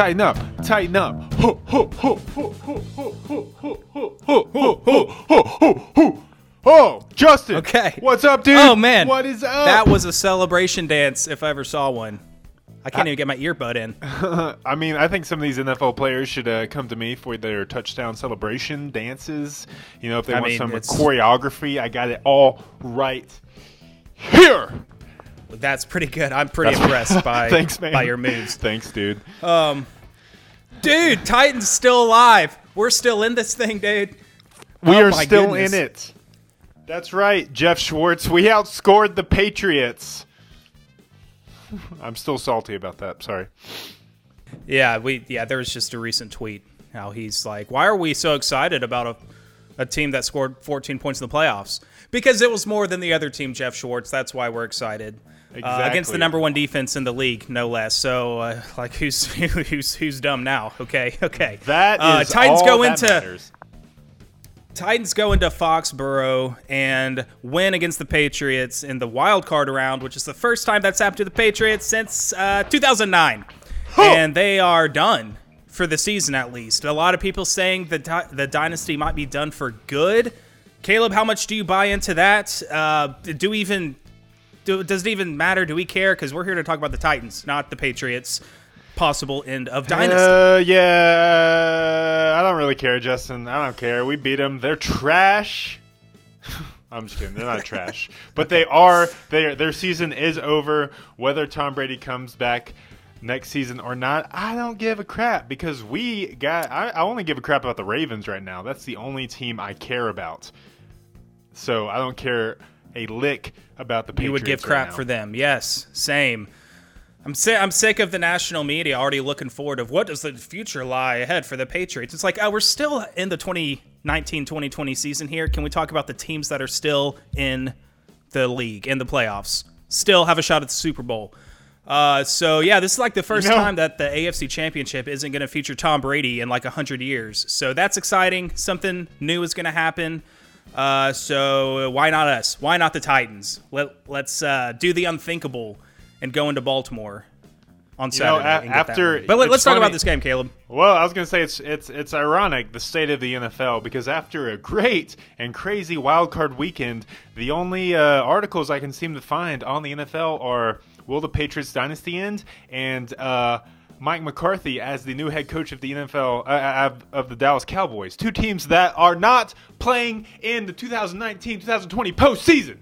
Tighten up. Tighten up. Oh, Justin. Okay. What's up, dude? Oh man. What is up? That was a celebration dance if I ever saw one. I can't I, even get my earbud in. I mean, I think some of these NFL players should uh, come to me for their touchdown celebration dances. You know, if they I want mean, some choreography, I got it all right here. That's pretty good. I'm pretty That's- impressed by Thanks, man. by your moves, Thanks, dude. Um, dude. Titans still alive. We're still in this thing, dude. we oh are still goodness. in it. That's right, Jeff Schwartz. We outscored the Patriots. I'm still salty about that. Sorry. Yeah, we yeah. There was just a recent tweet how he's like, "Why are we so excited about a a team that scored 14 points in the playoffs?" Because it was more than the other team, Jeff Schwartz. That's why we're excited. Uh, against the number one defense in the league, no less. So, uh, like, who's who's who's dumb now? Okay, okay. That uh, is Titans go into matters. Titans go into Foxborough and win against the Patriots in the wild card round, which is the first time that's happened to the Patriots since uh, 2009. And they are done for the season, at least. A lot of people saying the, di- the dynasty might be done for good. Caleb, how much do you buy into that? Uh, do we even do, does it even matter? Do we care? Because we're here to talk about the Titans, not the Patriots. Possible end of dynasty. Uh, yeah, I don't really care, Justin. I don't care. We beat them. They're trash. I'm just kidding. They're not trash, but they are. Their their season is over. Whether Tom Brady comes back next season or not, I don't give a crap because we got. I, I only give a crap about the Ravens right now. That's the only team I care about. So I don't care a lick about the Patriots. you would give crap now. for them. Yes, same. I'm si- I'm sick of the national media already looking forward of what does the future lie ahead for the Patriots. It's like, oh, we're still in the 2019-2020 season here. Can we talk about the teams that are still in the league in the playoffs? Still have a shot at the Super Bowl. Uh, so yeah, this is like the first know- time that the AFC Championship isn't going to feature Tom Brady in like hundred years. So that's exciting. Something new is going to happen. Uh, so why not us? Why not the Titans? Let Let's uh, do the unthinkable and go into Baltimore on You know, Saturday. a- after- but let, us talk about this game, Caleb. Well, I was going to say it's it's it's ironic the state of the NFL because after a great and crazy wild card weekend, the only uh, articles I can seem to find on the NFL are will the Patriots dynasty end and uh, Mike McCarthy as the new head coach of the NFL uh, of, of the Dallas Cowboys, two teams that are not playing in the 2019-2020 postseason.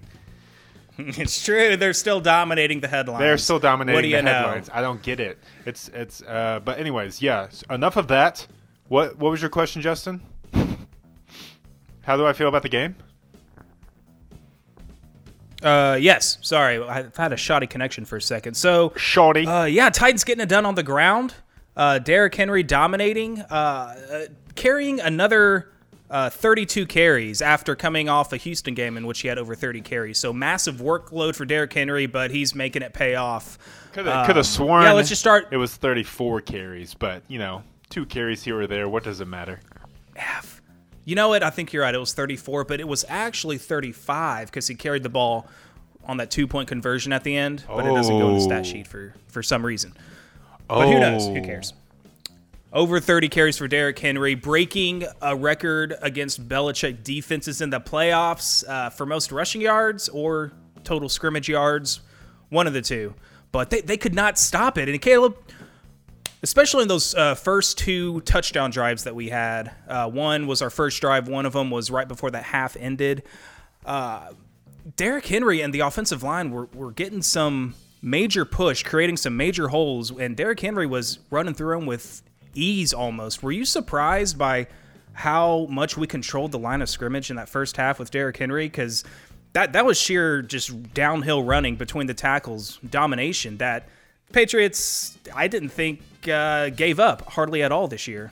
it's true. They're still dominating the headlines. They're still dominating What do you the know? headlines. I don't get it. It's it's. Uh, but anyways, yeah. Enough of that. What what was your question, Justin? How do I feel about the game? Uh, yes. Sorry, I've had a shoddy connection for a second. So, Shorty. Uh, yeah, Titans getting it done on the ground. Uh, Derrick Henry dominating, uh, uh, carrying another uh, 32 carries after coming off a Houston game in which he had over 30 carries. So massive workload for Derrick Henry, but he's making it pay off. Could have have sworn. um, yeah, let's just start- It was 34 carries, but you know, two carries here or there. What does it matter? F. You know what? I think you're right. It was 34, but it was actually 35 because he carried the ball on that two point conversion at the end, but it doesn't go in the stat Oh. sheet for, for some reason. But who knows? Who cares? Over 30 carries for Derrick Henry, breaking a record against Belichick defenses in the playoffs uh, for most rushing yards or total scrimmage yards, one of the two. But they, they could not stop it. And Caleb, especially in those uh, first two touchdown drives that we had, uh, one was our first drive, one of them was right before that half ended. Uh, Derrick Henry and the offensive line were, were getting some major push, creating some major holes, and Derrick Henry was running through them with ease almost. Were you surprised by how much we controlled the line of scrimmage in that first half with Derrick Henry? Because that, that was sheer just downhill running between the tackles, domination that Patriots, I didn't think, uh, gave up hardly at all this year.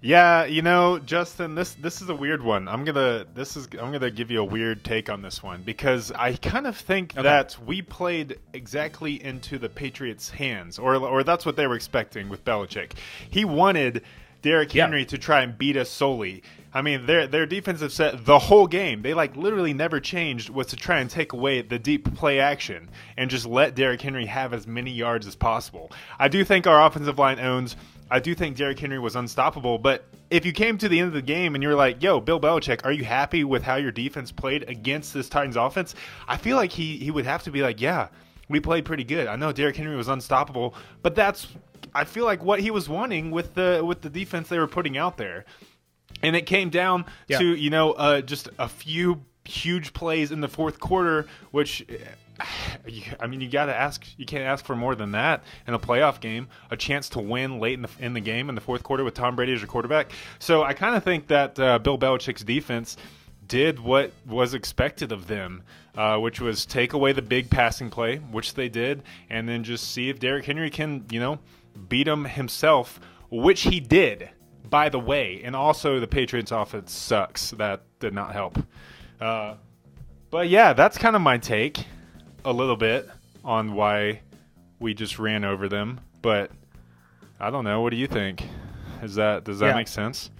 Yeah, you know, Justin, this this is a weird one. I'm gonna this is I'm gonna give you a weird take on this one because I kind of think that we played exactly into the Patriots' hands, or or that's what they were expecting with Belichick. He wanted Derrick Yeah. Henry to try and beat us solely. I mean, their their defensive set the whole game, they like literally never changed was to try and take away the deep play action and just let Derrick Henry have as many yards as possible. I do think our offensive line owns I do think Derrick Henry was unstoppable. But if you came to the end of the game and you're like, "Yo, Bill Belichick, are you happy with how your defense played against this Titans offense?" I feel like he he would have to be like, "Yeah, we played pretty good. I know Derrick Henry was unstoppable, but that's I feel like what he was wanting with the with the defense they were putting out there." And it came down Yeah. to you know uh, just a few huge plays in the fourth quarter, which I mean, you got to ask. You can't ask for more than that in a playoff game. A chance to win late in the in the game in the fourth quarter with Tom Brady as your quarterback. So I kind of think that uh, Bill Belichick's defense did what was expected of them, uh, which was take away the big passing play, which they did, and then just see if Derrick Henry can, you know, beat him himself, which he did, by the way. And also, the Patriots' offense sucks. That did not help. Uh, but yeah, that's kind of my take a little bit on why we just ran over them. But I don't know. What do you think? Is that does that Yeah. make sense?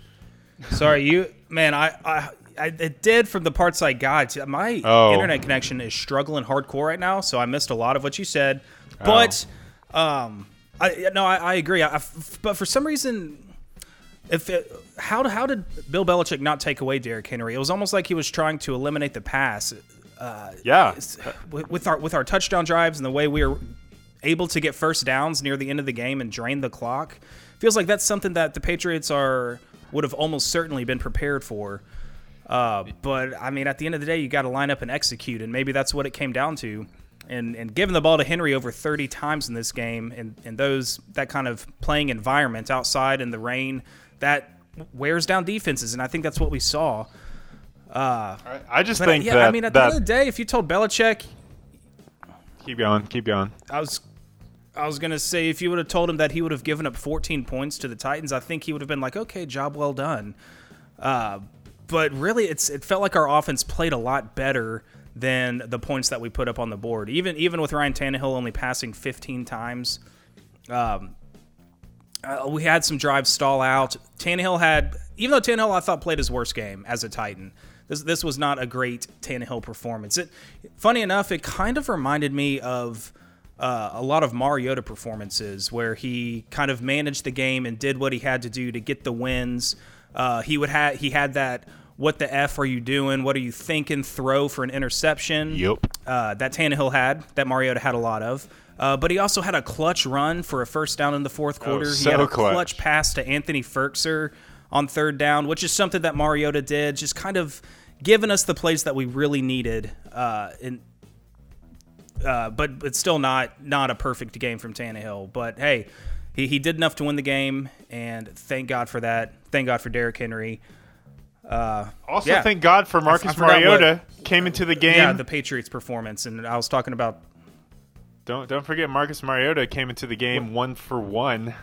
Sorry, you man. I, I, I it did from the parts I got. My Oh. internet connection is struggling hardcore right now, so I missed a lot of what you said. But, um, I no, I, I agree. I, f- but for some reason, if it, how how did Bill Belichick not take away Derrick Henry? It was almost like he was trying to eliminate the pass. Yeah. with, with our with our touchdown drives and the way we were able to get first downs near the end of the game and drain the clock, feels like that's something that the Patriots are would have almost certainly been prepared for. Uh, but I mean, at the end of the day, you got to line up and execute, and maybe that's what it came down to. And and giving the ball to Henry over 30 times in this game, and and those that kind of playing environment outside in the rain, that wears down defenses, and I think that's what we saw. I, I just But think yeah, that, I mean, at the end of the day, if you told Belichick, keep going, keep going. I was I was gonna say if you would have told him that he would have given up 14 points to the Titans, I think he would have been like, okay, job well done. Uh, but really, it's it felt like our offense played a lot better than the points that we put up on the board. Even even with Ryan Tannehill only passing 15 times, um, uh, we had some drives stall out. Tannehill had, even though Tannehill I thought played his worst game as a Titan. This this was not a great Tannehill performance. It, funny enough, it kind of reminded me of uh, a lot of Mariota performances where he kind of managed the game and did what he had to do to get the wins. Uh, he would have he had that what the f are you doing? What are you thinking? Throw for an interception Yep. uh, that Tannehill had, that Mariota had a lot of. Uh, but he also had a clutch run for a first down in the fourth quarter. he Oh, so had a clutch. clutch pass to Anthony Firkser on third down, which is something that Mariota did, just kind of giving us the plays that we really needed. Uh, in, uh, but it's still not not a perfect game from Tannehill. But hey, he, he did enough to win the game, and thank God for that. Thank God for Derrick Henry. Also, Yeah. thank God for Marcus forgot what- Mariota came into the game. Yeah, the Patriots' performance, and I was talking about don't don't forget Marcus Mariota came into the game one for one.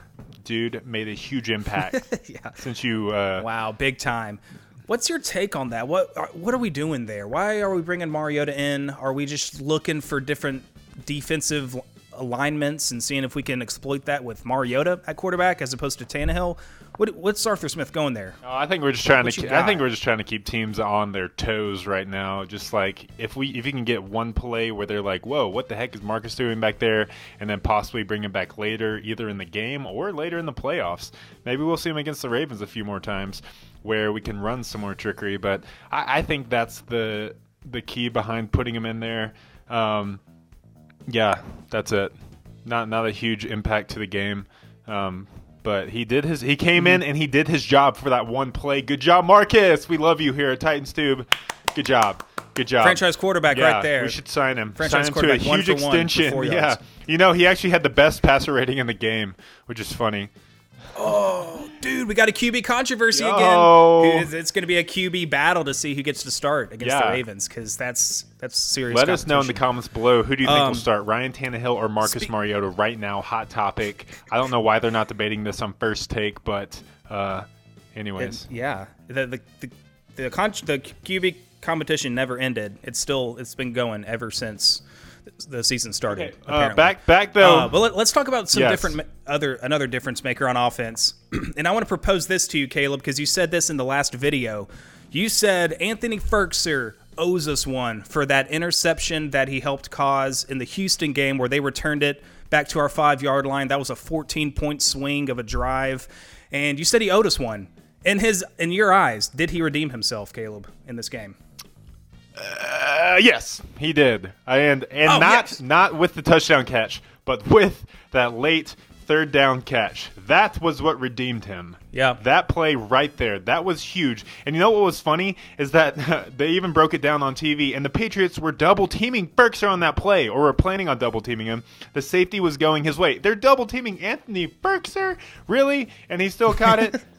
Dude made a huge impact yeah. since you. Uh, Wow, big time. What's your take on that? What are, what are we doing there? Why are we bringing Mariota in? Are we just looking for different defensive alignments and seeing if we can exploit that with Mariota at quarterback as opposed to Tannehill? What, what's Arthur Smith going there? Oh, I think we're just trying What to. Keep, I think we're just trying to keep teams on their toes right now. Just like if we if you can get one play where they're like, "Whoa, what the heck is Marcus doing back there?" and then possibly bring him back later, either in the game or later in the playoffs. Maybe we'll see him against the Ravens a few more times, where we can run some more trickery. But I, I think that's the the key behind putting him in there. Um, yeah, that's it. Not not a huge impact to the game. Um, but he did his he came in mm-hmm. and he did his job for that one play. Good job, Marcus. We love you here at Titans Tube. Good job. Good job. Franchise quarterback yeah, right there. We should sign him. Franchise sign him to a quarterback, one huge for one for extension. Yeah. You know, he actually had the best passer rating in the game, which is funny. Oh. Dude, we got a QB controversy Yo. again. It's, going to be a QB battle to see who gets to start against Yeah. the Ravens because that's that's serious. Let us know in the comments below who do you think Um, will start, Ryan Tannehill or Marcus spe- Mariota right now? Hot topic. I don't know why they're not debating this on first take, but uh, anyways. Yeah, the the the the, con- the QB competition never ended. It's still it's been going ever since the season started. Uh, back back though. Uh, but let, us talk about some Yes. different other another difference maker on offense. and I want to propose this to you, Caleb, because you said this in the last video. You said Anthony Firkser owes us one for that interception that he helped cause in the Houston game where they returned it back to our five yard line. That was a 14 point swing of a drive. And you said he owed us one. In his, in your eyes, did he redeem himself, Caleb, in this game? Uh, yes, he did, and and Oh, not yes. not with the touchdown catch, but with that late third down catch. That was what redeemed him. Yeah. that play right there, that was huge. And you know what was funny is that they even broke it down on TV, and the Patriots were double teaming Firkser on that play, or were planning on double teaming him. The safety was going his way. They're double teaming Anthony Firkser, really, and he still caught it.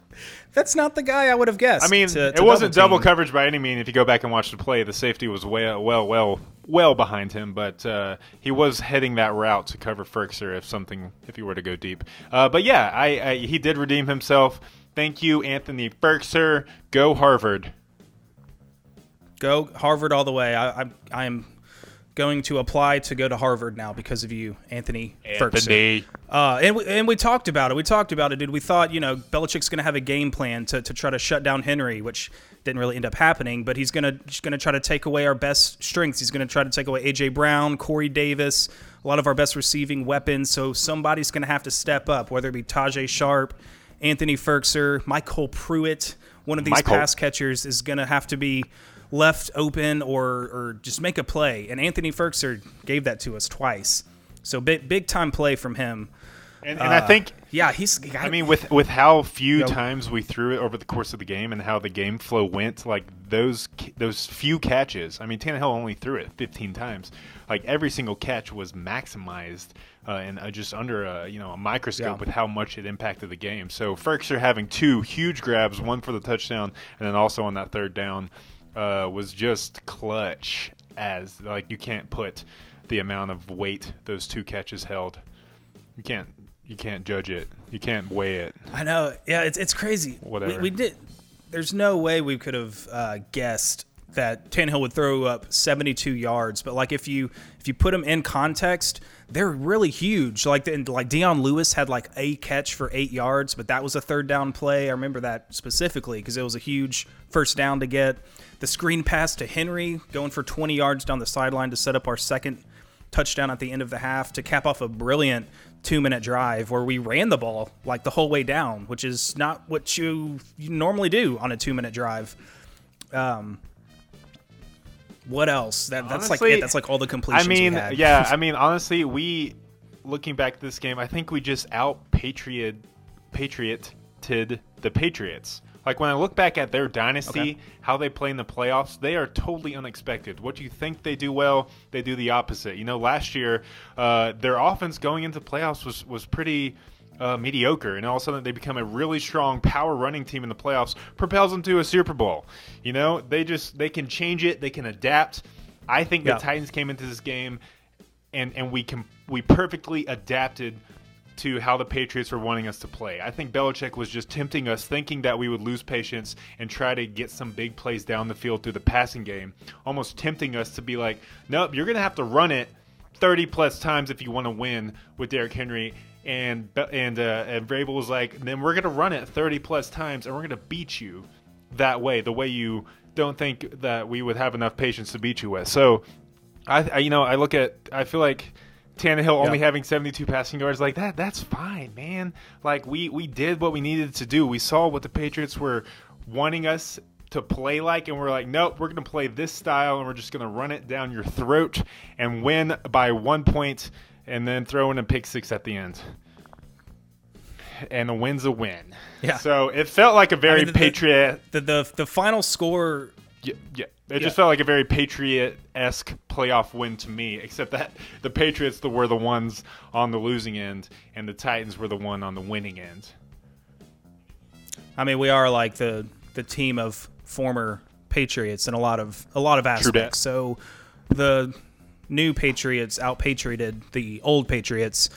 That's not the guy I would have guessed. I mean, to- it wasn't double team. coverage by any mean. If you go back and watch the play, the safety was well, well, well, well behind him, but uh, he was heading that route to cover Firkser if something, if he were to go deep. Uh, but yeah, I, I he did redeem himself. Thank you, Anthony Firkser. Go Harvard. Go Harvard all the way. I, I, I am going to apply to go to Harvard now because of you, Anthony. Ferguson. Uh, and we, and we talked about it. We talked about it, dude. We thought, you know, Belichick's going to have a game plan to, to try to shut down Henry, which didn't really end up happening. But he's going to going to try to take away our best strengths. He's going to try to take away AJ Brown, Corey Davis, a lot of our best receiving weapons. So somebody's going to have to step up, whether it be Tajaé Sharpe, Anthony Firkser, MyCole Pruitt. One of these Michael. pass catchers is going to have to be left open or or just make a play. And Anthony Firkser gave that to us twice. So big big time play from him. And, and I think Yeah, he's. I mean, with with how few times we threw it over the course of the game and how the game flow went, like those those few catches. I mean, Tannehill only threw it 15 times. Like every single catch was maximized uh, and uh, just under a you know a microscope Yeah. with how much it impacted the game. So Firkser having two huge grabs, one for the touchdown, and then also on that third down, uh, was just clutch. As like you can't put the amount of weight those two catches held. You can't you can't judge it. You can't weigh it. I know. Yeah, it's it's crazy. Whatever. We, we did. There's no way we could have uh, guessed that Tannehill would throw up 72 yards. But like if you if you put them in context, they're really huge. Like the, like Dion Lewis had like a catch for eight yards, but that was a third down play. I remember that specifically because it was a huge first down to get. The screen pass to Henry going for 20 yards down the sideline to set up our second touchdown at the end of the half to cap off a brilliant two minute drive where we ran the ball like the whole way down, which is not what you, you normally do on a two minute drive. Um, what else? That that's like it. That's like all the completions. I mean, yeah. I mean, honestly, we looking back at this game, I think we just out patriot patrioted the Patriots. Like when I look back at their dynasty, Okay. how they play in the playoffs, they are totally unexpected. What do you think they do well, they do the opposite. You know, last year, uh, their offense going into playoffs was was pretty uh, mediocre, and all of a sudden they become a really strong power running team in the playoffs, propels them to a Super Bowl. You know, they just they can change it, they can adapt. I think Yeah. the Titans came into this game, and and we can we perfectly adapted to how the Patriots were wanting us to play. I think Belichick was just tempting us, thinking that we would lose patience and try to get some big plays down the field through the passing game, almost tempting us to be like, nope, you're going to have to run it 30 plus times if you want to win with Derrick Henry. And and uh, and Vrabel was like, then we're going to run it 30 plus times and we're going to beat you that way, the way you don't think that we would have enough patience to beat you with. So, I, I you know I look at I feel like Tannehill only Yeah. having 72 passing yards like that that's fine man like we we did what we needed to do we saw what the Patriots were wanting us to play like and we're like nope we're going to play this style and we're just going to run it down your throat and win by one point and then throw in a pick six at the end and a win's a win Yeah. so it felt like a very mean, the- the- patriot The the the final score. yeah, yeah. It Yeah. just felt like a very Patriot esque playoff win to me, except that the Patriots were the ones on the losing end, and the Titans were the one on the winning end. I mean, we are like the the team of former Patriots in a lot of a lot of aspects. So the new Patriots out patrioted the old Patriots.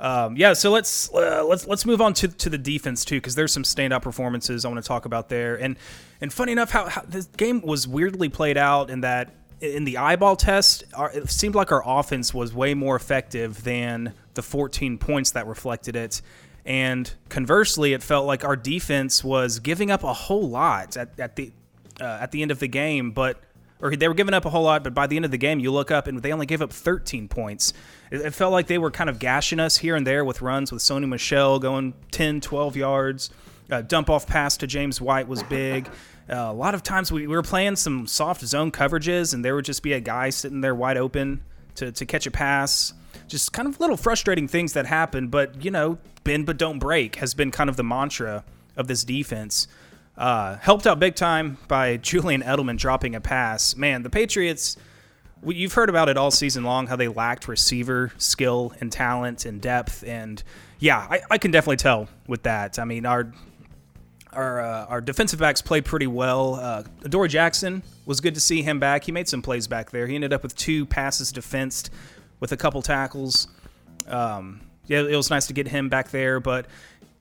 Um, yeah, so let's uh, let's let's move on to, to the defense too, because there's some standout performances I want to talk about there. And and funny enough, how, how this game was weirdly played out in that in the eyeball test, our, it seemed like our offense was way more effective than the 14 points that reflected it. And conversely, it felt like our defense was giving up a whole lot at, at the uh, at the end of the game, but or they were giving up a whole lot, but by the end of the game, you look up and they only gave up 13 points. It, it felt like they were kind of gashing us here and there with runs with Sony Michel going 10, 12 yards. Uh, dump off pass to James White was big. Uh, a lot of times we, we were playing some soft zone coverages, and there would just be a guy sitting there wide open to, to catch a pass. Just kind of little frustrating things that happen, but you know, bend but don't break has been kind of the mantra of this defense. Uh, helped out big time by Julian Edelman dropping a pass. Man, the Patriots, you've heard about it all season long how they lacked receiver skill and talent and depth. And yeah, I, I can definitely tell with that. I mean, our our uh, our defensive backs played pretty well. Uh, Adoree Jackson was good to see him back. He made some plays back there. He ended up with two passes defensed with a couple tackles. Um, yeah, it was nice to get him back there. But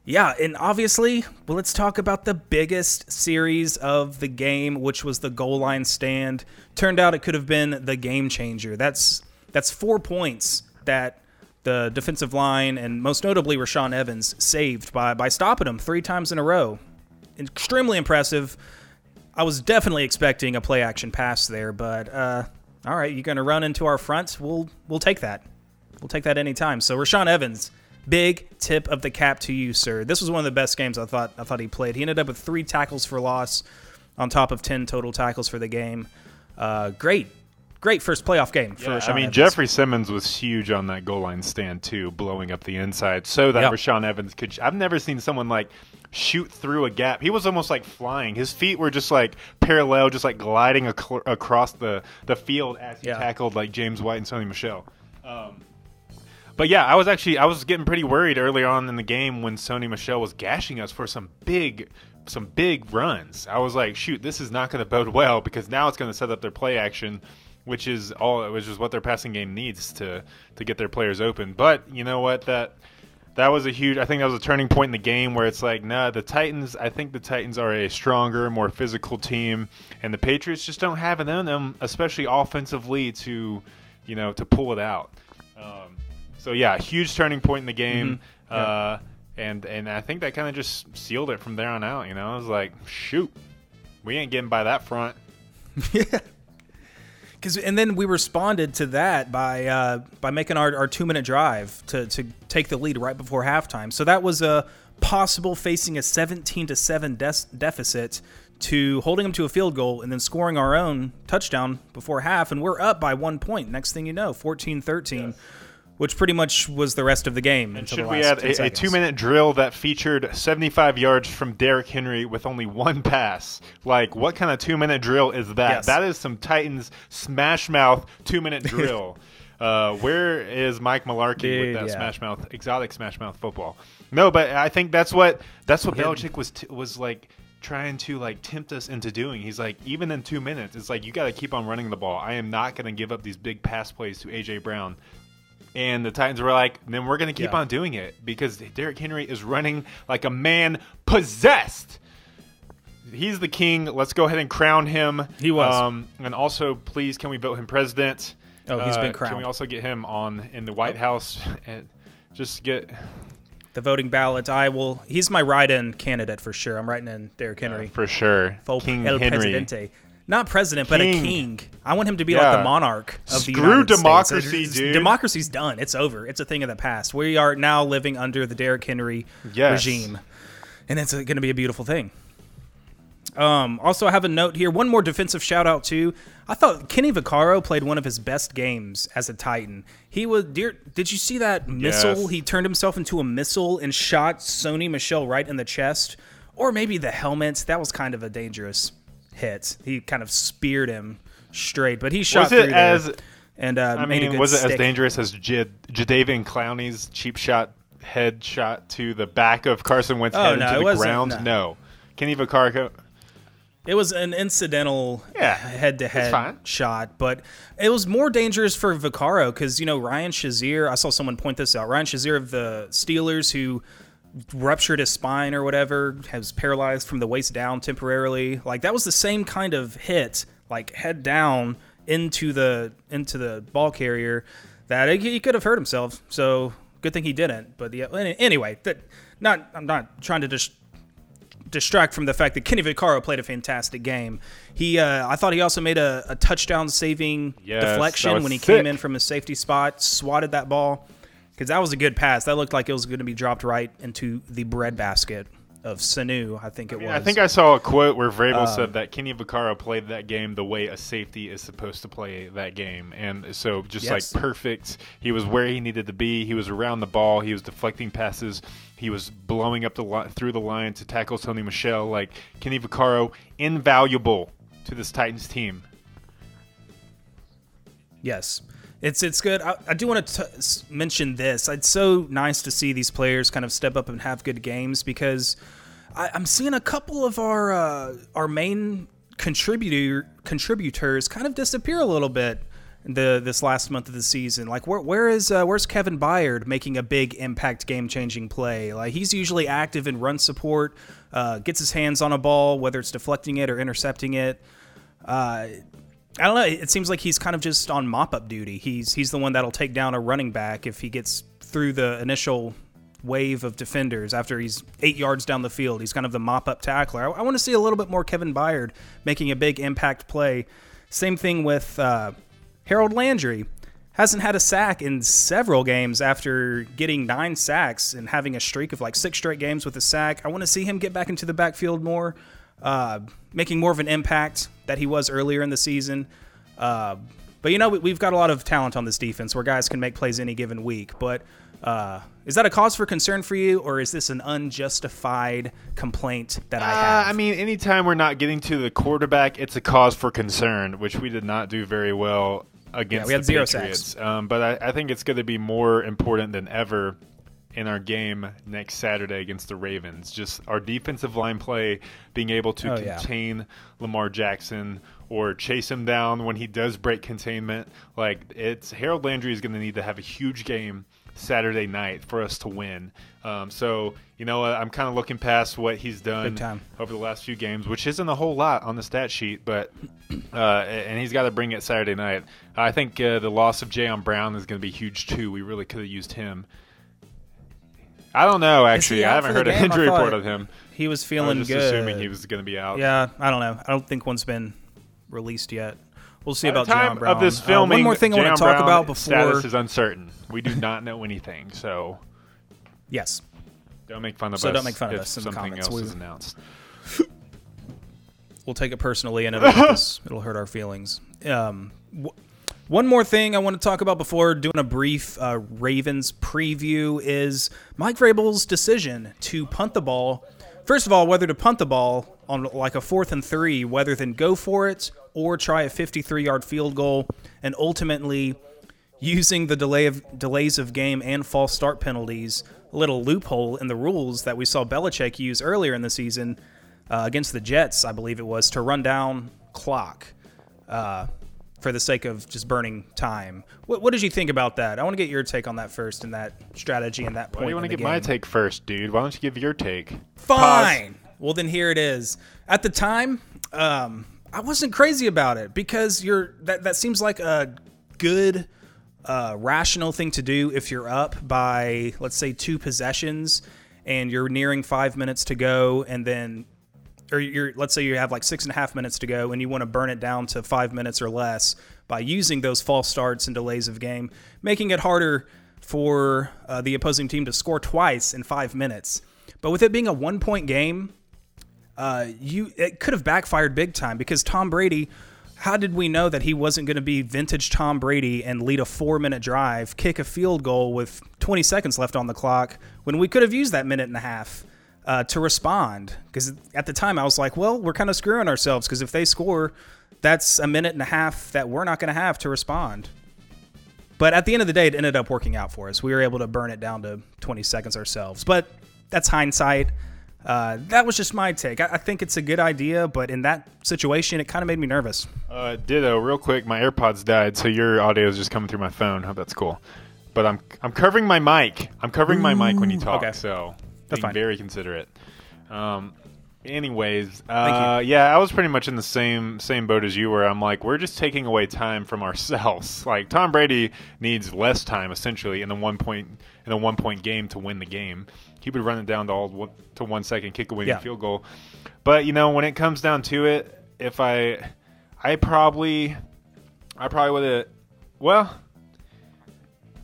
yeah, and obviously, well, let's talk about the biggest series of the game, which was the goal line stand. Turned out it could have been the game changer. That's that's four points that the defensive line and most notably Rashaan Evans saved by by stopping him three times in a row extremely impressive. I was definitely expecting a play action pass there, but uh, all right, you're going to run into our front. We'll we'll take that. We'll take that anytime. So Rashaan Evans, big tip of the cap to you, sir. This was one of the best games I thought I thought he played. He ended up with three tackles for loss, on top of ten total tackles for the game. Uh, great, great first playoff game for yeah, I mean, Evans. Jeffrey Simmons was huge on that goal line stand too, blowing up the inside so that yep. Rashaan Evans could. I've never seen someone like shoot through a gap. He was almost like flying. His feet were just like parallel, just like gliding ac- across the, the field as he yeah. tackled like James White and Sony Michel. Um, but yeah, I was actually I was getting pretty worried early on in the game when Sony Michel was gashing us for some big some big runs. I was like, shoot, this is not going to bode well because now it's going to set up their play action, which is all which is what their passing game needs to to get their players open. But you know what that that was a huge. I think that was a turning point in the game where it's like, nah, the Titans. I think the Titans are a stronger, more physical team, and the Patriots just don't have it in them, especially offensively, to you know to pull it out. Um, so yeah, huge turning point in the game. Mm-hmm. Uh, and and I think that kind of just sealed it from there on out. You know, I was like, shoot, we ain't getting by that front. yeah. Cause, and then we responded to that by uh, by making our, our two minute drive to, to take the lead right before halftime. So that was a possible facing a 17 to seven deficit to holding them to a field goal and then scoring our own touchdown before half, and we're up by one point. Next thing you know, 14-13. Yes which pretty much was the rest of the game. And should we add a, a two-minute drill that featured 75 yards from Derrick Henry with only one pass? Like, what kind of two-minute drill is that? Yes. That is some Titans smash mouth two-minute drill. uh, where is Mike Mularkey Dude, with that yeah. smash mouth, exotic smash mouth football? No, but I think that's what that's what Belichick was t- was like trying to like tempt us into doing. He's like, even in two minutes, it's like you got to keep on running the ball. I am not going to give up these big pass plays to AJ Brown and the Titans were like, then we're going to keep yeah. on doing it because Derrick Henry is running like a man possessed. He's the king. Let's go ahead and crown him. He was. Um, and also, please, can we vote him president? Oh, he's uh, been crowned. Can we also get him on in the White oh. House and just get the voting ballot? I will. He's my write-in candidate for sure. I'm writing in Derrick Henry for sure. King El Henry. Presidente not president, king. but a king. I want him to be yeah. like the monarch of Screw the United democracy, States. dude. Democracy's done. It's over. It's a thing of the past. We are now living under the Derrick Henry yes. regime, and it's going to be a beautiful thing. Um, also, I have a note here. One more defensive shout out too. I thought Kenny Vaccaro played one of his best games as a Titan. He was. Dear, did you see that missile? Yes. He turned himself into a missile and shot Sony Michel right in the chest, or maybe the helmet. That was kind of a dangerous hit. He kind of speared him straight, but he shot was it through as, there. And uh, I mean, was it stick. as dangerous as J- Jadeveon Clowney's cheap shot head shot to the back of Carson Wentz oh, head no, into the ground? No. no. Kenny Vaccaro. It was an incidental head to head shot, but it was more dangerous for Vaccaro because, you know, Ryan Shazier, I saw someone point this out. Ryan Shazier of the Steelers, who ruptured his spine or whatever, has paralyzed from the waist down temporarily. Like that was the same kind of hit, like head down into the into the ball carrier that he could have hurt himself. So good thing he didn't. But the, anyway, that not I'm not trying to just distract from the fact that Kenny Vaccaro played a fantastic game. He, uh, I thought he also made a, a touchdown saving Yes, deflection when he sick. came in from his safety spot, swatted that ball because that was a good pass. That looked like it was going to be dropped right into the breadbasket of Sanu. I think it was. I think I saw a quote where Vrabel said um, that Kenny Vaccaro played that game the way a safety is supposed to play that game, and so just Yes. like perfect. He was where he needed to be. He was around the ball. He was deflecting passes. He was blowing up the li- through the line to tackle Tony Michelle. Like Kenny Vaccaro, invaluable to this Titans team. Yes, it's it's good. I, I do want to s- mention this. It's so nice to see these players kind of step up and have good games because I, I'm seeing a couple of our uh, our main contributor contributors kind of disappear a little bit. The this last month of the season, like where where is uh, where's Kevin Byard making a big impact game changing play? Like he's usually active in run support, uh, gets his hands on a ball, whether it's deflecting it or intercepting it. Uh, I don't know. It seems like he's kind of just on mop up duty. He's he's the one that'll take down a running back if he gets through the initial wave of defenders after he's eight yards down the field. He's kind of the mop up tackler. I, I want to see a little bit more Kevin Byard making a big impact play. Same thing with uh, Harold Landry. Hasn't had a sack in several games after getting nine sacks and having a streak of like six straight games with a sack. I want to see him get back into the backfield more, uh, making more of an impact that he was earlier in the season. Uh, but you know, we, we've got a lot of talent on this defense where guys can make plays any given week. But uh, is that a cause for concern for you, or is this an unjustified complaint that I Uh, have? I mean, anytime we're not getting to the quarterback, it's a cause for concern, which we did not do very well against yeah, we had the zero Patriots. Um, but I, I think it's going to be more important than ever in our game next Saturday against the Ravens. Just our defensive line play, being able to Oh, yeah. contain Lamar Jackson or chase him down when he does break containment. Like it's Harold Landry is going to need to have a huge game Saturday night for us to win. Um, so you know, I'm kind of looking past what he's done over the last few games, which isn't a whole lot on the stat sheet, but uh, and he's got to bring it Saturday night. I think uh, the loss of Jayon Brown is going to be huge too. We really could have used him. I don't know. Actually, I haven't heard an injury report of him. he was feeling I was just good. assuming he was going to be out. Yeah, I don't know. I don't think one's been released yet. We'll see about the time Jayon Brown. of this Uh, filming, one more thing I want to talk Brown about before. status is uncertain. We do not know anything, so yes, don't make fun of So us. don't make fun of us in the something comments. else We- is announced. we'll take it personally, and it'll it'll hurt our feelings. Um, w- one more thing I want to talk about before doing a brief uh, Ravens preview is Mike Vrabel's decision to punt the ball. First of all, whether to punt the ball on like a fourth and three, whether than go for it or try a 53-yard field goal, and ultimately using the delay of delays of game and false start penalties, a little loophole in the rules that we saw Belichick use earlier in the season uh, against the Jets, I believe it was, to run down clock uh, for the sake of just burning time. What, what did you think about that? I want to get your take on that first and that strategy and that point. Why do you want to get my take first, dude? Why don't you give your take? Fine. Well, then here it is. At the time, um, I wasn't crazy about it because you're that that seems like a good, uh, rational thing to do if you're up by let's say two possessions and you're nearing five minutes to go, and then or you're let's say you have like six and a half minutes to go and you want to burn it down to five minutes or less by using those false starts and delays of game, making it harder for uh, the opposing team to score twice in five minutes. But with it being a one point game, uh, you it could have backfired big time because Tom Brady. How did we know that he wasn't going to be vintage Tom Brady and lead a four minute drive, kick a field goal with 20 seconds left on the clock when we could have used that minute and a half uh, to respond? Because at the time I was like, well, we're kind of screwing ourselves because if they score, that's a minute and a half that we're not going to have to respond. But at the end of the day, it ended up working out for us. We were able to burn it down to 20 seconds ourselves. But that's hindsight. Uh, that was just my take. I, I think it's a good idea, but in that situation, it kind of made me nervous. Uh, ditto, real quick. My AirPods died, so your audio is just coming through my phone. Hope that's cool. But I'm I'm covering my mic. I'm covering my mic when you talk, okay. so That's fine. very considerate. Um, anyways, uh, yeah, I was pretty much in the same same boat as you were. I'm like, we're just taking away time from ourselves. Like Tom Brady needs less time essentially in the one point in a one point game to win the game. He would run it down to all to one second, kick a winning yeah. field goal. But you know, when it comes down to it, if I, I probably, I probably would have, well,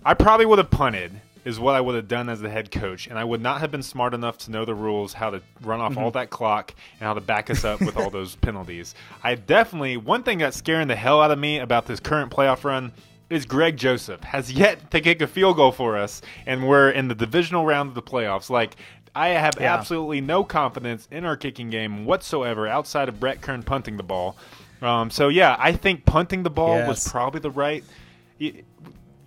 I probably would have punted is what I would have done as the head coach, and I would not have been smart enough to know the rules, how to run off mm-hmm. all that clock, and how to back us up with all those penalties. I definitely one thing that's scaring the hell out of me about this current playoff run is Greg Joseph has yet to kick a field goal for us, and we're in the divisional round of the playoffs. Like I have yeah. absolutely no confidence in our kicking game whatsoever outside of Brett Kern punting the ball. Um, so yeah, I think punting the ball yes. was probably the right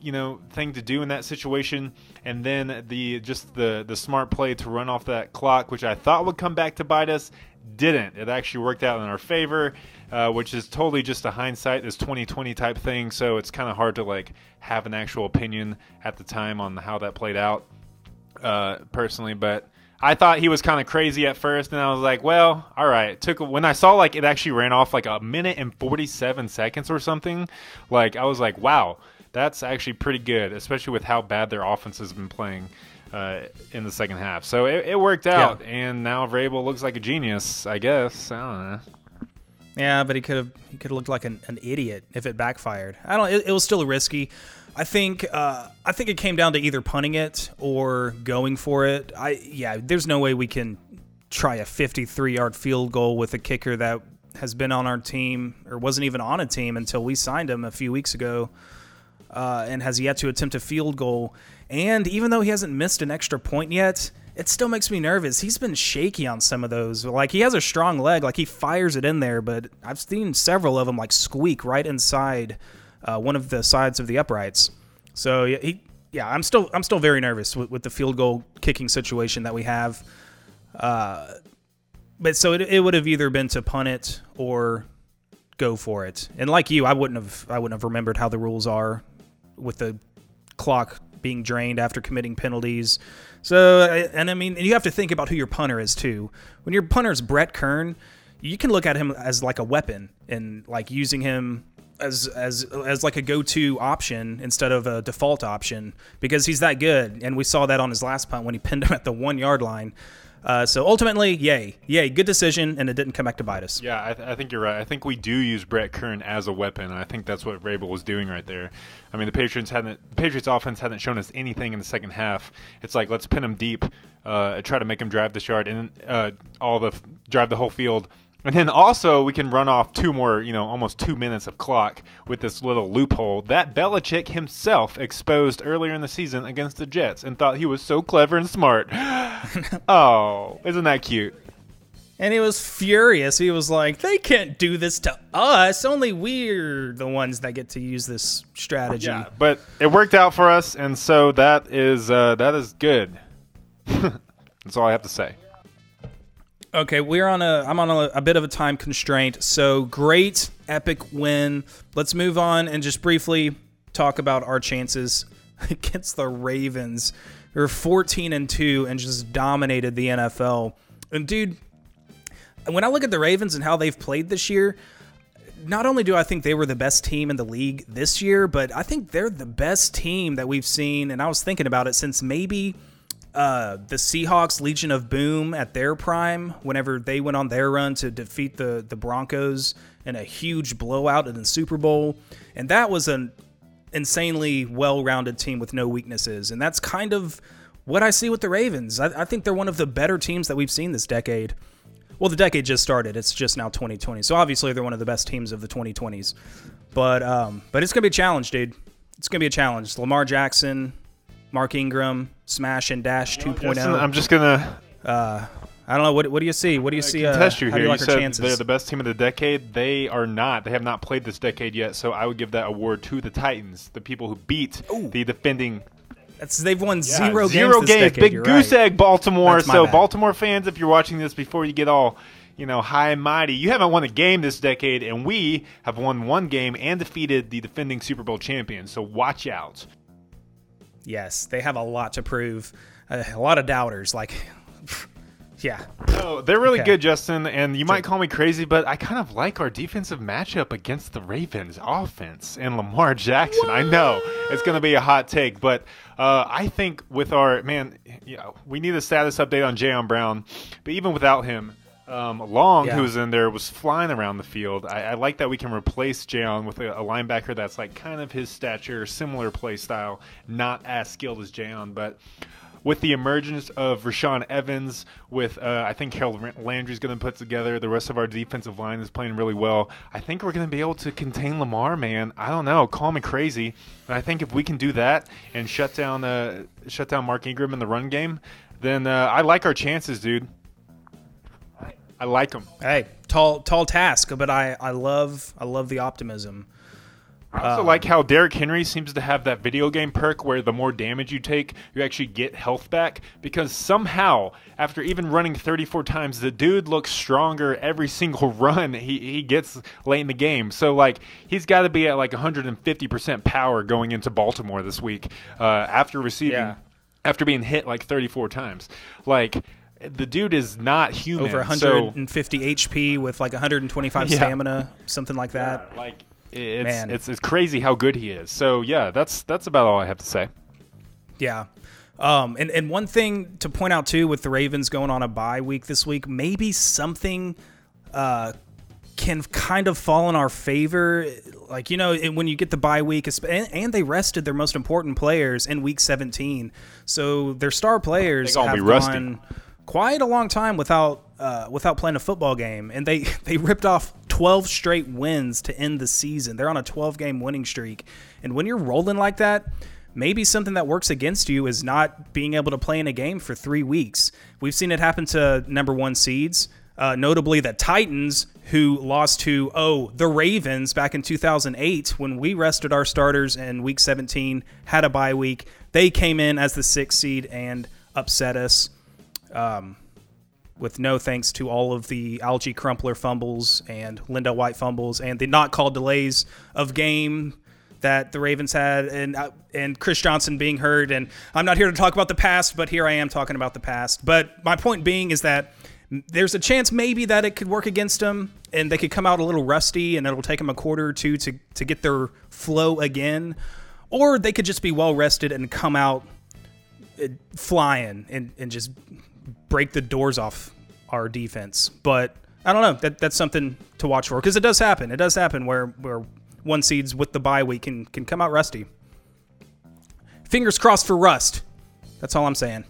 you know thing to do in that situation and then the just the the smart play to run off that clock which i thought would come back to bite us didn't it actually worked out in our favor uh, which is totally just a hindsight this 2020 type thing so it's kind of hard to like have an actual opinion at the time on how that played out uh, personally but I thought he was kind of crazy at first, and I was like, "Well, all right." took when I saw like it actually ran off like a minute and forty seven seconds or something. Like I was like, "Wow, that's actually pretty good, especially with how bad their offense has been playing uh, in the second half. So it, it worked out, yeah. and now Vrabel looks like a genius, I guess. I don't know. Yeah, but he could have he could have looked like an, an idiot if it backfired. I don't. It, it was still risky. I think uh, I think it came down to either punting it or going for it. I yeah, there's no way we can try a 53 yard field goal with a kicker that has been on our team or wasn't even on a team until we signed him a few weeks ago uh, and has yet to attempt a field goal. And even though he hasn't missed an extra point yet, it still makes me nervous. He's been shaky on some of those. Like he has a strong leg, like he fires it in there, but I've seen several of them like squeak right inside uh, one of the sides of the uprights. So yeah, he, yeah, I'm still I'm still very nervous with, with the field goal kicking situation that we have. Uh, but so it, it would have either been to punt it or go for it. And like you, I wouldn't have I wouldn't have remembered how the rules are with the clock being drained after committing penalties. So, and I mean, and you have to think about who your punter is too. When your punter is Brett Kern, you can look at him as like a weapon and like using him as as as like a go-to option instead of a default option because he's that good. And we saw that on his last punt when he pinned him at the one yard line. Uh, so ultimately, yay, yay, good decision, and it didn't come back to bite us. Yeah, I, th- I, think you're right. I think we do use Brett Kern as a weapon, and I think that's what Vrabel was doing right there. I mean, the Patriots hadn't, the Patriots offense hadn't shown us anything in the second half. It's like let's pin him deep, uh, try to make him drive this yard, and uh, all the drive the whole field and then also we can run off two more, you know, almost two minutes of clock with this little loophole that Belichick himself exposed earlier in the season against the Jets and thought he was so clever and smart. oh, isn't that cute? And he was furious. He was like, "They can't do this to us. Only we're the ones that get to use this strategy." Yeah, but it worked out for us, and so that is uh, that is good. That's all I have to say. Okay, we're on a. I'm on a, a, bit of a time constraint. So great, epic win. Let's move on and just briefly talk about our chances against the Ravens. they are 14 and two and just dominated the NFL. And dude, when I look at the Ravens and how they've played this year, not only do I think they were the best team in the league this year, but I think they're the best team that we've seen. And I was thinking about it since maybe uh, the Seahawks Legion of Boom at their prime, whenever they went on their run to defeat the the Broncos in a huge blowout in the Super Bowl, and that was an insanely well-rounded team with no weaknesses, and that's kind of what I see with the Ravens. I, I think they're one of the better teams that we've seen this decade. Well, the decade just started; it's just now 2020, so obviously they're one of the best teams of the 2020s. But um, but it's gonna be a challenge, dude. It's gonna be a challenge. Lamar Jackson, Mark Ingram, Smash and Dash 2.0. I'm just gonna. Uh, I don't know. What, what do you see? What do you see? Uh, test you here. You, like you said they're the best team of the decade. They are not. They have not played this decade yet. So I would give that award to the Titans, the people who beat Ooh. the defending. That's, they've won yeah, zero, zero games. games. Decade, Big goose right. egg, Baltimore. So bad. Baltimore fans, if you're watching this before you get all you know, high and mighty. You haven't won a game this decade, and we have won one game and defeated the defending Super Bowl champions. So watch out. Yes, they have a lot to prove. Uh, a lot of doubters. Like, Yeah. No, they're really Okay. good, Justin. And you might call me crazy, but I kind of like our defensive matchup against the Ravens offense and Lamar Jackson. I know it's going to be a hot take, but uh, I think with our man, you know, we need a status update on Jayon Brown. But even without him, um, Long, Yeah. who was in there, was flying around the field. I, I like that we can replace Jayon with a, a linebacker that's like kind of his stature, similar play style, not as skilled as Jayon, but with the emergence of Rashaan Evans, with uh, I think Harold Landry's going to put together, the rest of our defensive line is playing really well. I think we're going to be able to contain Lamar, man. I don't know, call me crazy, but I think if we can do that and shut down uh, shut down Mark Ingram in the run game, then uh, I like our chances, dude. I, like him. Hey, tall tall task, but I I love I love the optimism. I also like how Derrick Henry seems to have that video game perk where the more damage you take, you actually get health back. Because somehow, after even running 34 times, the dude looks stronger every single run he, he gets late in the game. So, like, he's got to be at like 150% power going into Baltimore this week uh, after receiving, Yeah. after being hit like 34 times. Like, the dude is not human. Over so- 150 HP with like 125 Yeah. stamina, something like that. Yeah, like it's, Man. it's it's crazy how good he is. So yeah, that's that's about all I have to say. Yeah. Um, and, and one thing to point out too with the Ravens going on a bye week this week, maybe something uh, can kind of fall in our favor. Like, you know, when you get the bye week, and, they rested their most important players in week 17. So their star players They have be rusty. Quite a long time without uh, without playing a football game, and they they ripped off 12 straight wins to end the season. They're on a 12 game winning streak, and when you're rolling like that, maybe something that works against you is not being able to play in a game for three weeks. We've seen it happen to number one seeds. Uh, notably, the Titans, who lost to oh the Ravens back in 2008 when we rested our starters in Week 17, had a bye week. They came in as the sixth seed and upset us with no thanks to all of the Alge Crumpler fumbles and LenDale White fumbles and the not called delays of game that the Ravens had and uh, and Chris Johnson being hurt. And I'm not here to talk about the past but here I am talking about the past. But my point being is that there's a chance maybe that it could work against them and they could come out a little rusty and it'll take them a quarter or two to to get their flow again. Or they could just be well rested and come out uh, flying and, and just break the doors off our defense. But I don't know. That that's something to watch for because it does happen. It does happen where where one seeds with the bye week can can come out rusty. Fingers crossed for rust. That's all I'm saying.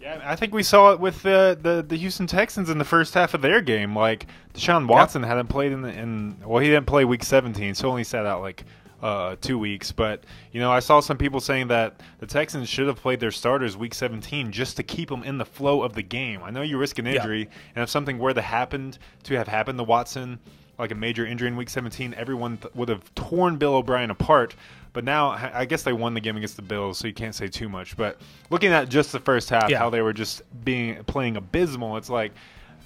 Yeah, I think we saw it with the, the the Houston Texans in the first half of their game. Like Deshaun Watson hadn't played in the, in well, he didn't play Week 17, so only sat out like uh, two weeks. But you know, I saw some people saying that the Texans should have played their starters Week 17 just to keep them in the flow of the game. I know you risk an injury, and if something were to happen to have happened to Watson, like a major injury in Week 17, everyone th- would have torn Bill O'Brien apart. But now, I I guess they won the game against the Bills, so you can't say too much. But looking at just the first half, Yeah. how they were just being playing abysmal, it's like,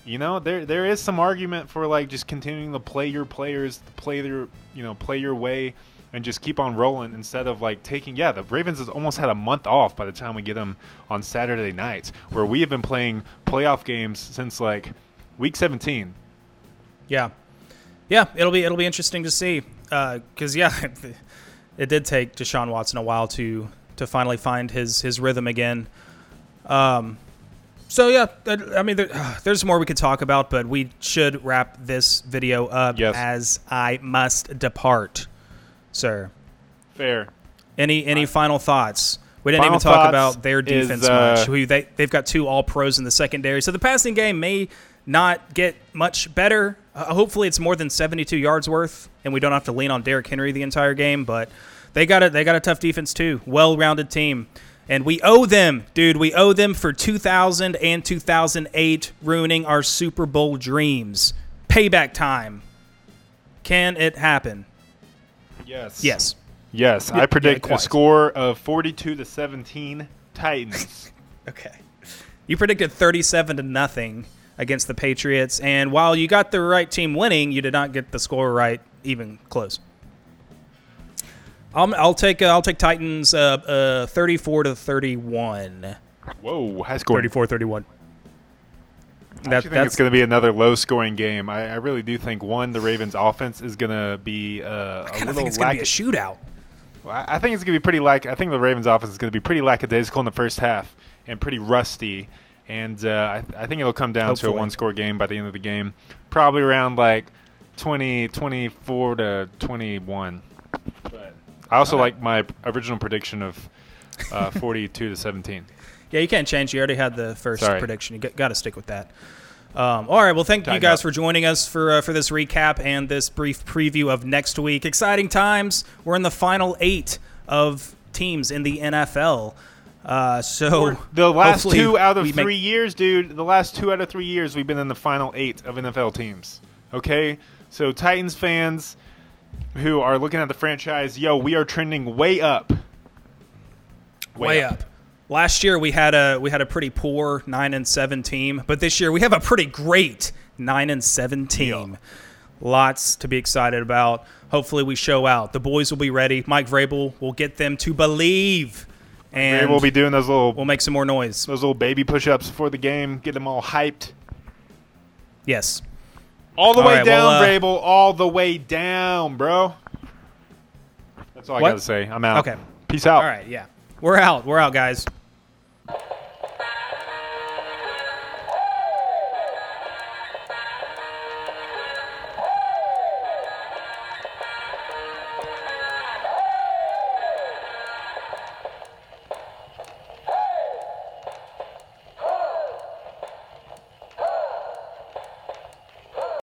you know, there there is some argument for like just continuing to play your players, play their, you know, play your way, and just keep on rolling instead of like taking. Yeah, the Ravens has almost had a month off by the time we get them on Saturday nights, where we have been playing playoff games since like week 17. Yeah, yeah. It'll be it'll be interesting to see because yeah, it did take Deshaun Watson a while to to finally find his his rhythm again. Um, so yeah, I mean, there, there's more we could talk about, but we should wrap this video up Yes. as I must depart, sir. Fair. Any any final thoughts? We didn't Final even talk thoughts about their is, defense uh, much. Who they they've got two All Pros in the secondary, so the passing game may not get much better. Uh, hopefully, it's more than 72 yards worth, and we don't have to lean on Derrick Henry the entire game. But they got a they got a tough defense too, well rounded team, and we owe them, dude. We owe them for 2000 and 2008 ruining our Super Bowl dreams. Payback time. Can it happen? Yes. Yes. Yes, Yeah, I predict yeah, a score of 42 to 17 Titans. Okay. You predicted 37 to nothing against the Patriots, and while you got the right team winning, you did not get the score right, even close. I'll, I'll take uh, I'll take Titans uh, uh, 34 to 31. Whoa, high score. 34 31. I think it's going to be another low-scoring game. I, I, really do think one, the Ravens' offense is going to be uh, a little. think it's going to be a shootout. Well, I think it's going to be pretty like. I think the Ravens' offense is going to be pretty lackadaisical in the first half and pretty rusty. And uh, I, I, think it'll come down Hopefully. to a one-score game by the end of the game, probably around like 20, 24 to 21. But I also okay. like my original prediction of uh, 42 to 17. Yeah, you can't change. You already had the first Sorry. prediction. You got to stick with that. Um, all right. Well, thank you guys up. for joining us for uh, for this recap and this brief preview of next week. Exciting times. We're in the final eight of teams in the NFL. Uh, so the last two out of three make- years, dude. The last two out of three years, we've been in the final eight of NFL teams. Okay, so Titans fans who are looking at the franchise, yo, we are trending way up. Way, way up. up. Last year we had a we had a pretty poor nine and seven team, but this year we have a pretty great nine and seven team. Lots to be excited about. Hopefully we show out. The boys will be ready. Mike Vrabel will get them to believe. And we'll be doing those little. We'll make some more noise. Those little baby push-ups before the game. Get them all hyped. Yes. All the all way right, down, well, uh, Vrabel. All the way down, bro. That's all I got to say. I'm out. Okay. Peace out. All right. Yeah. We're out. We're out, guys.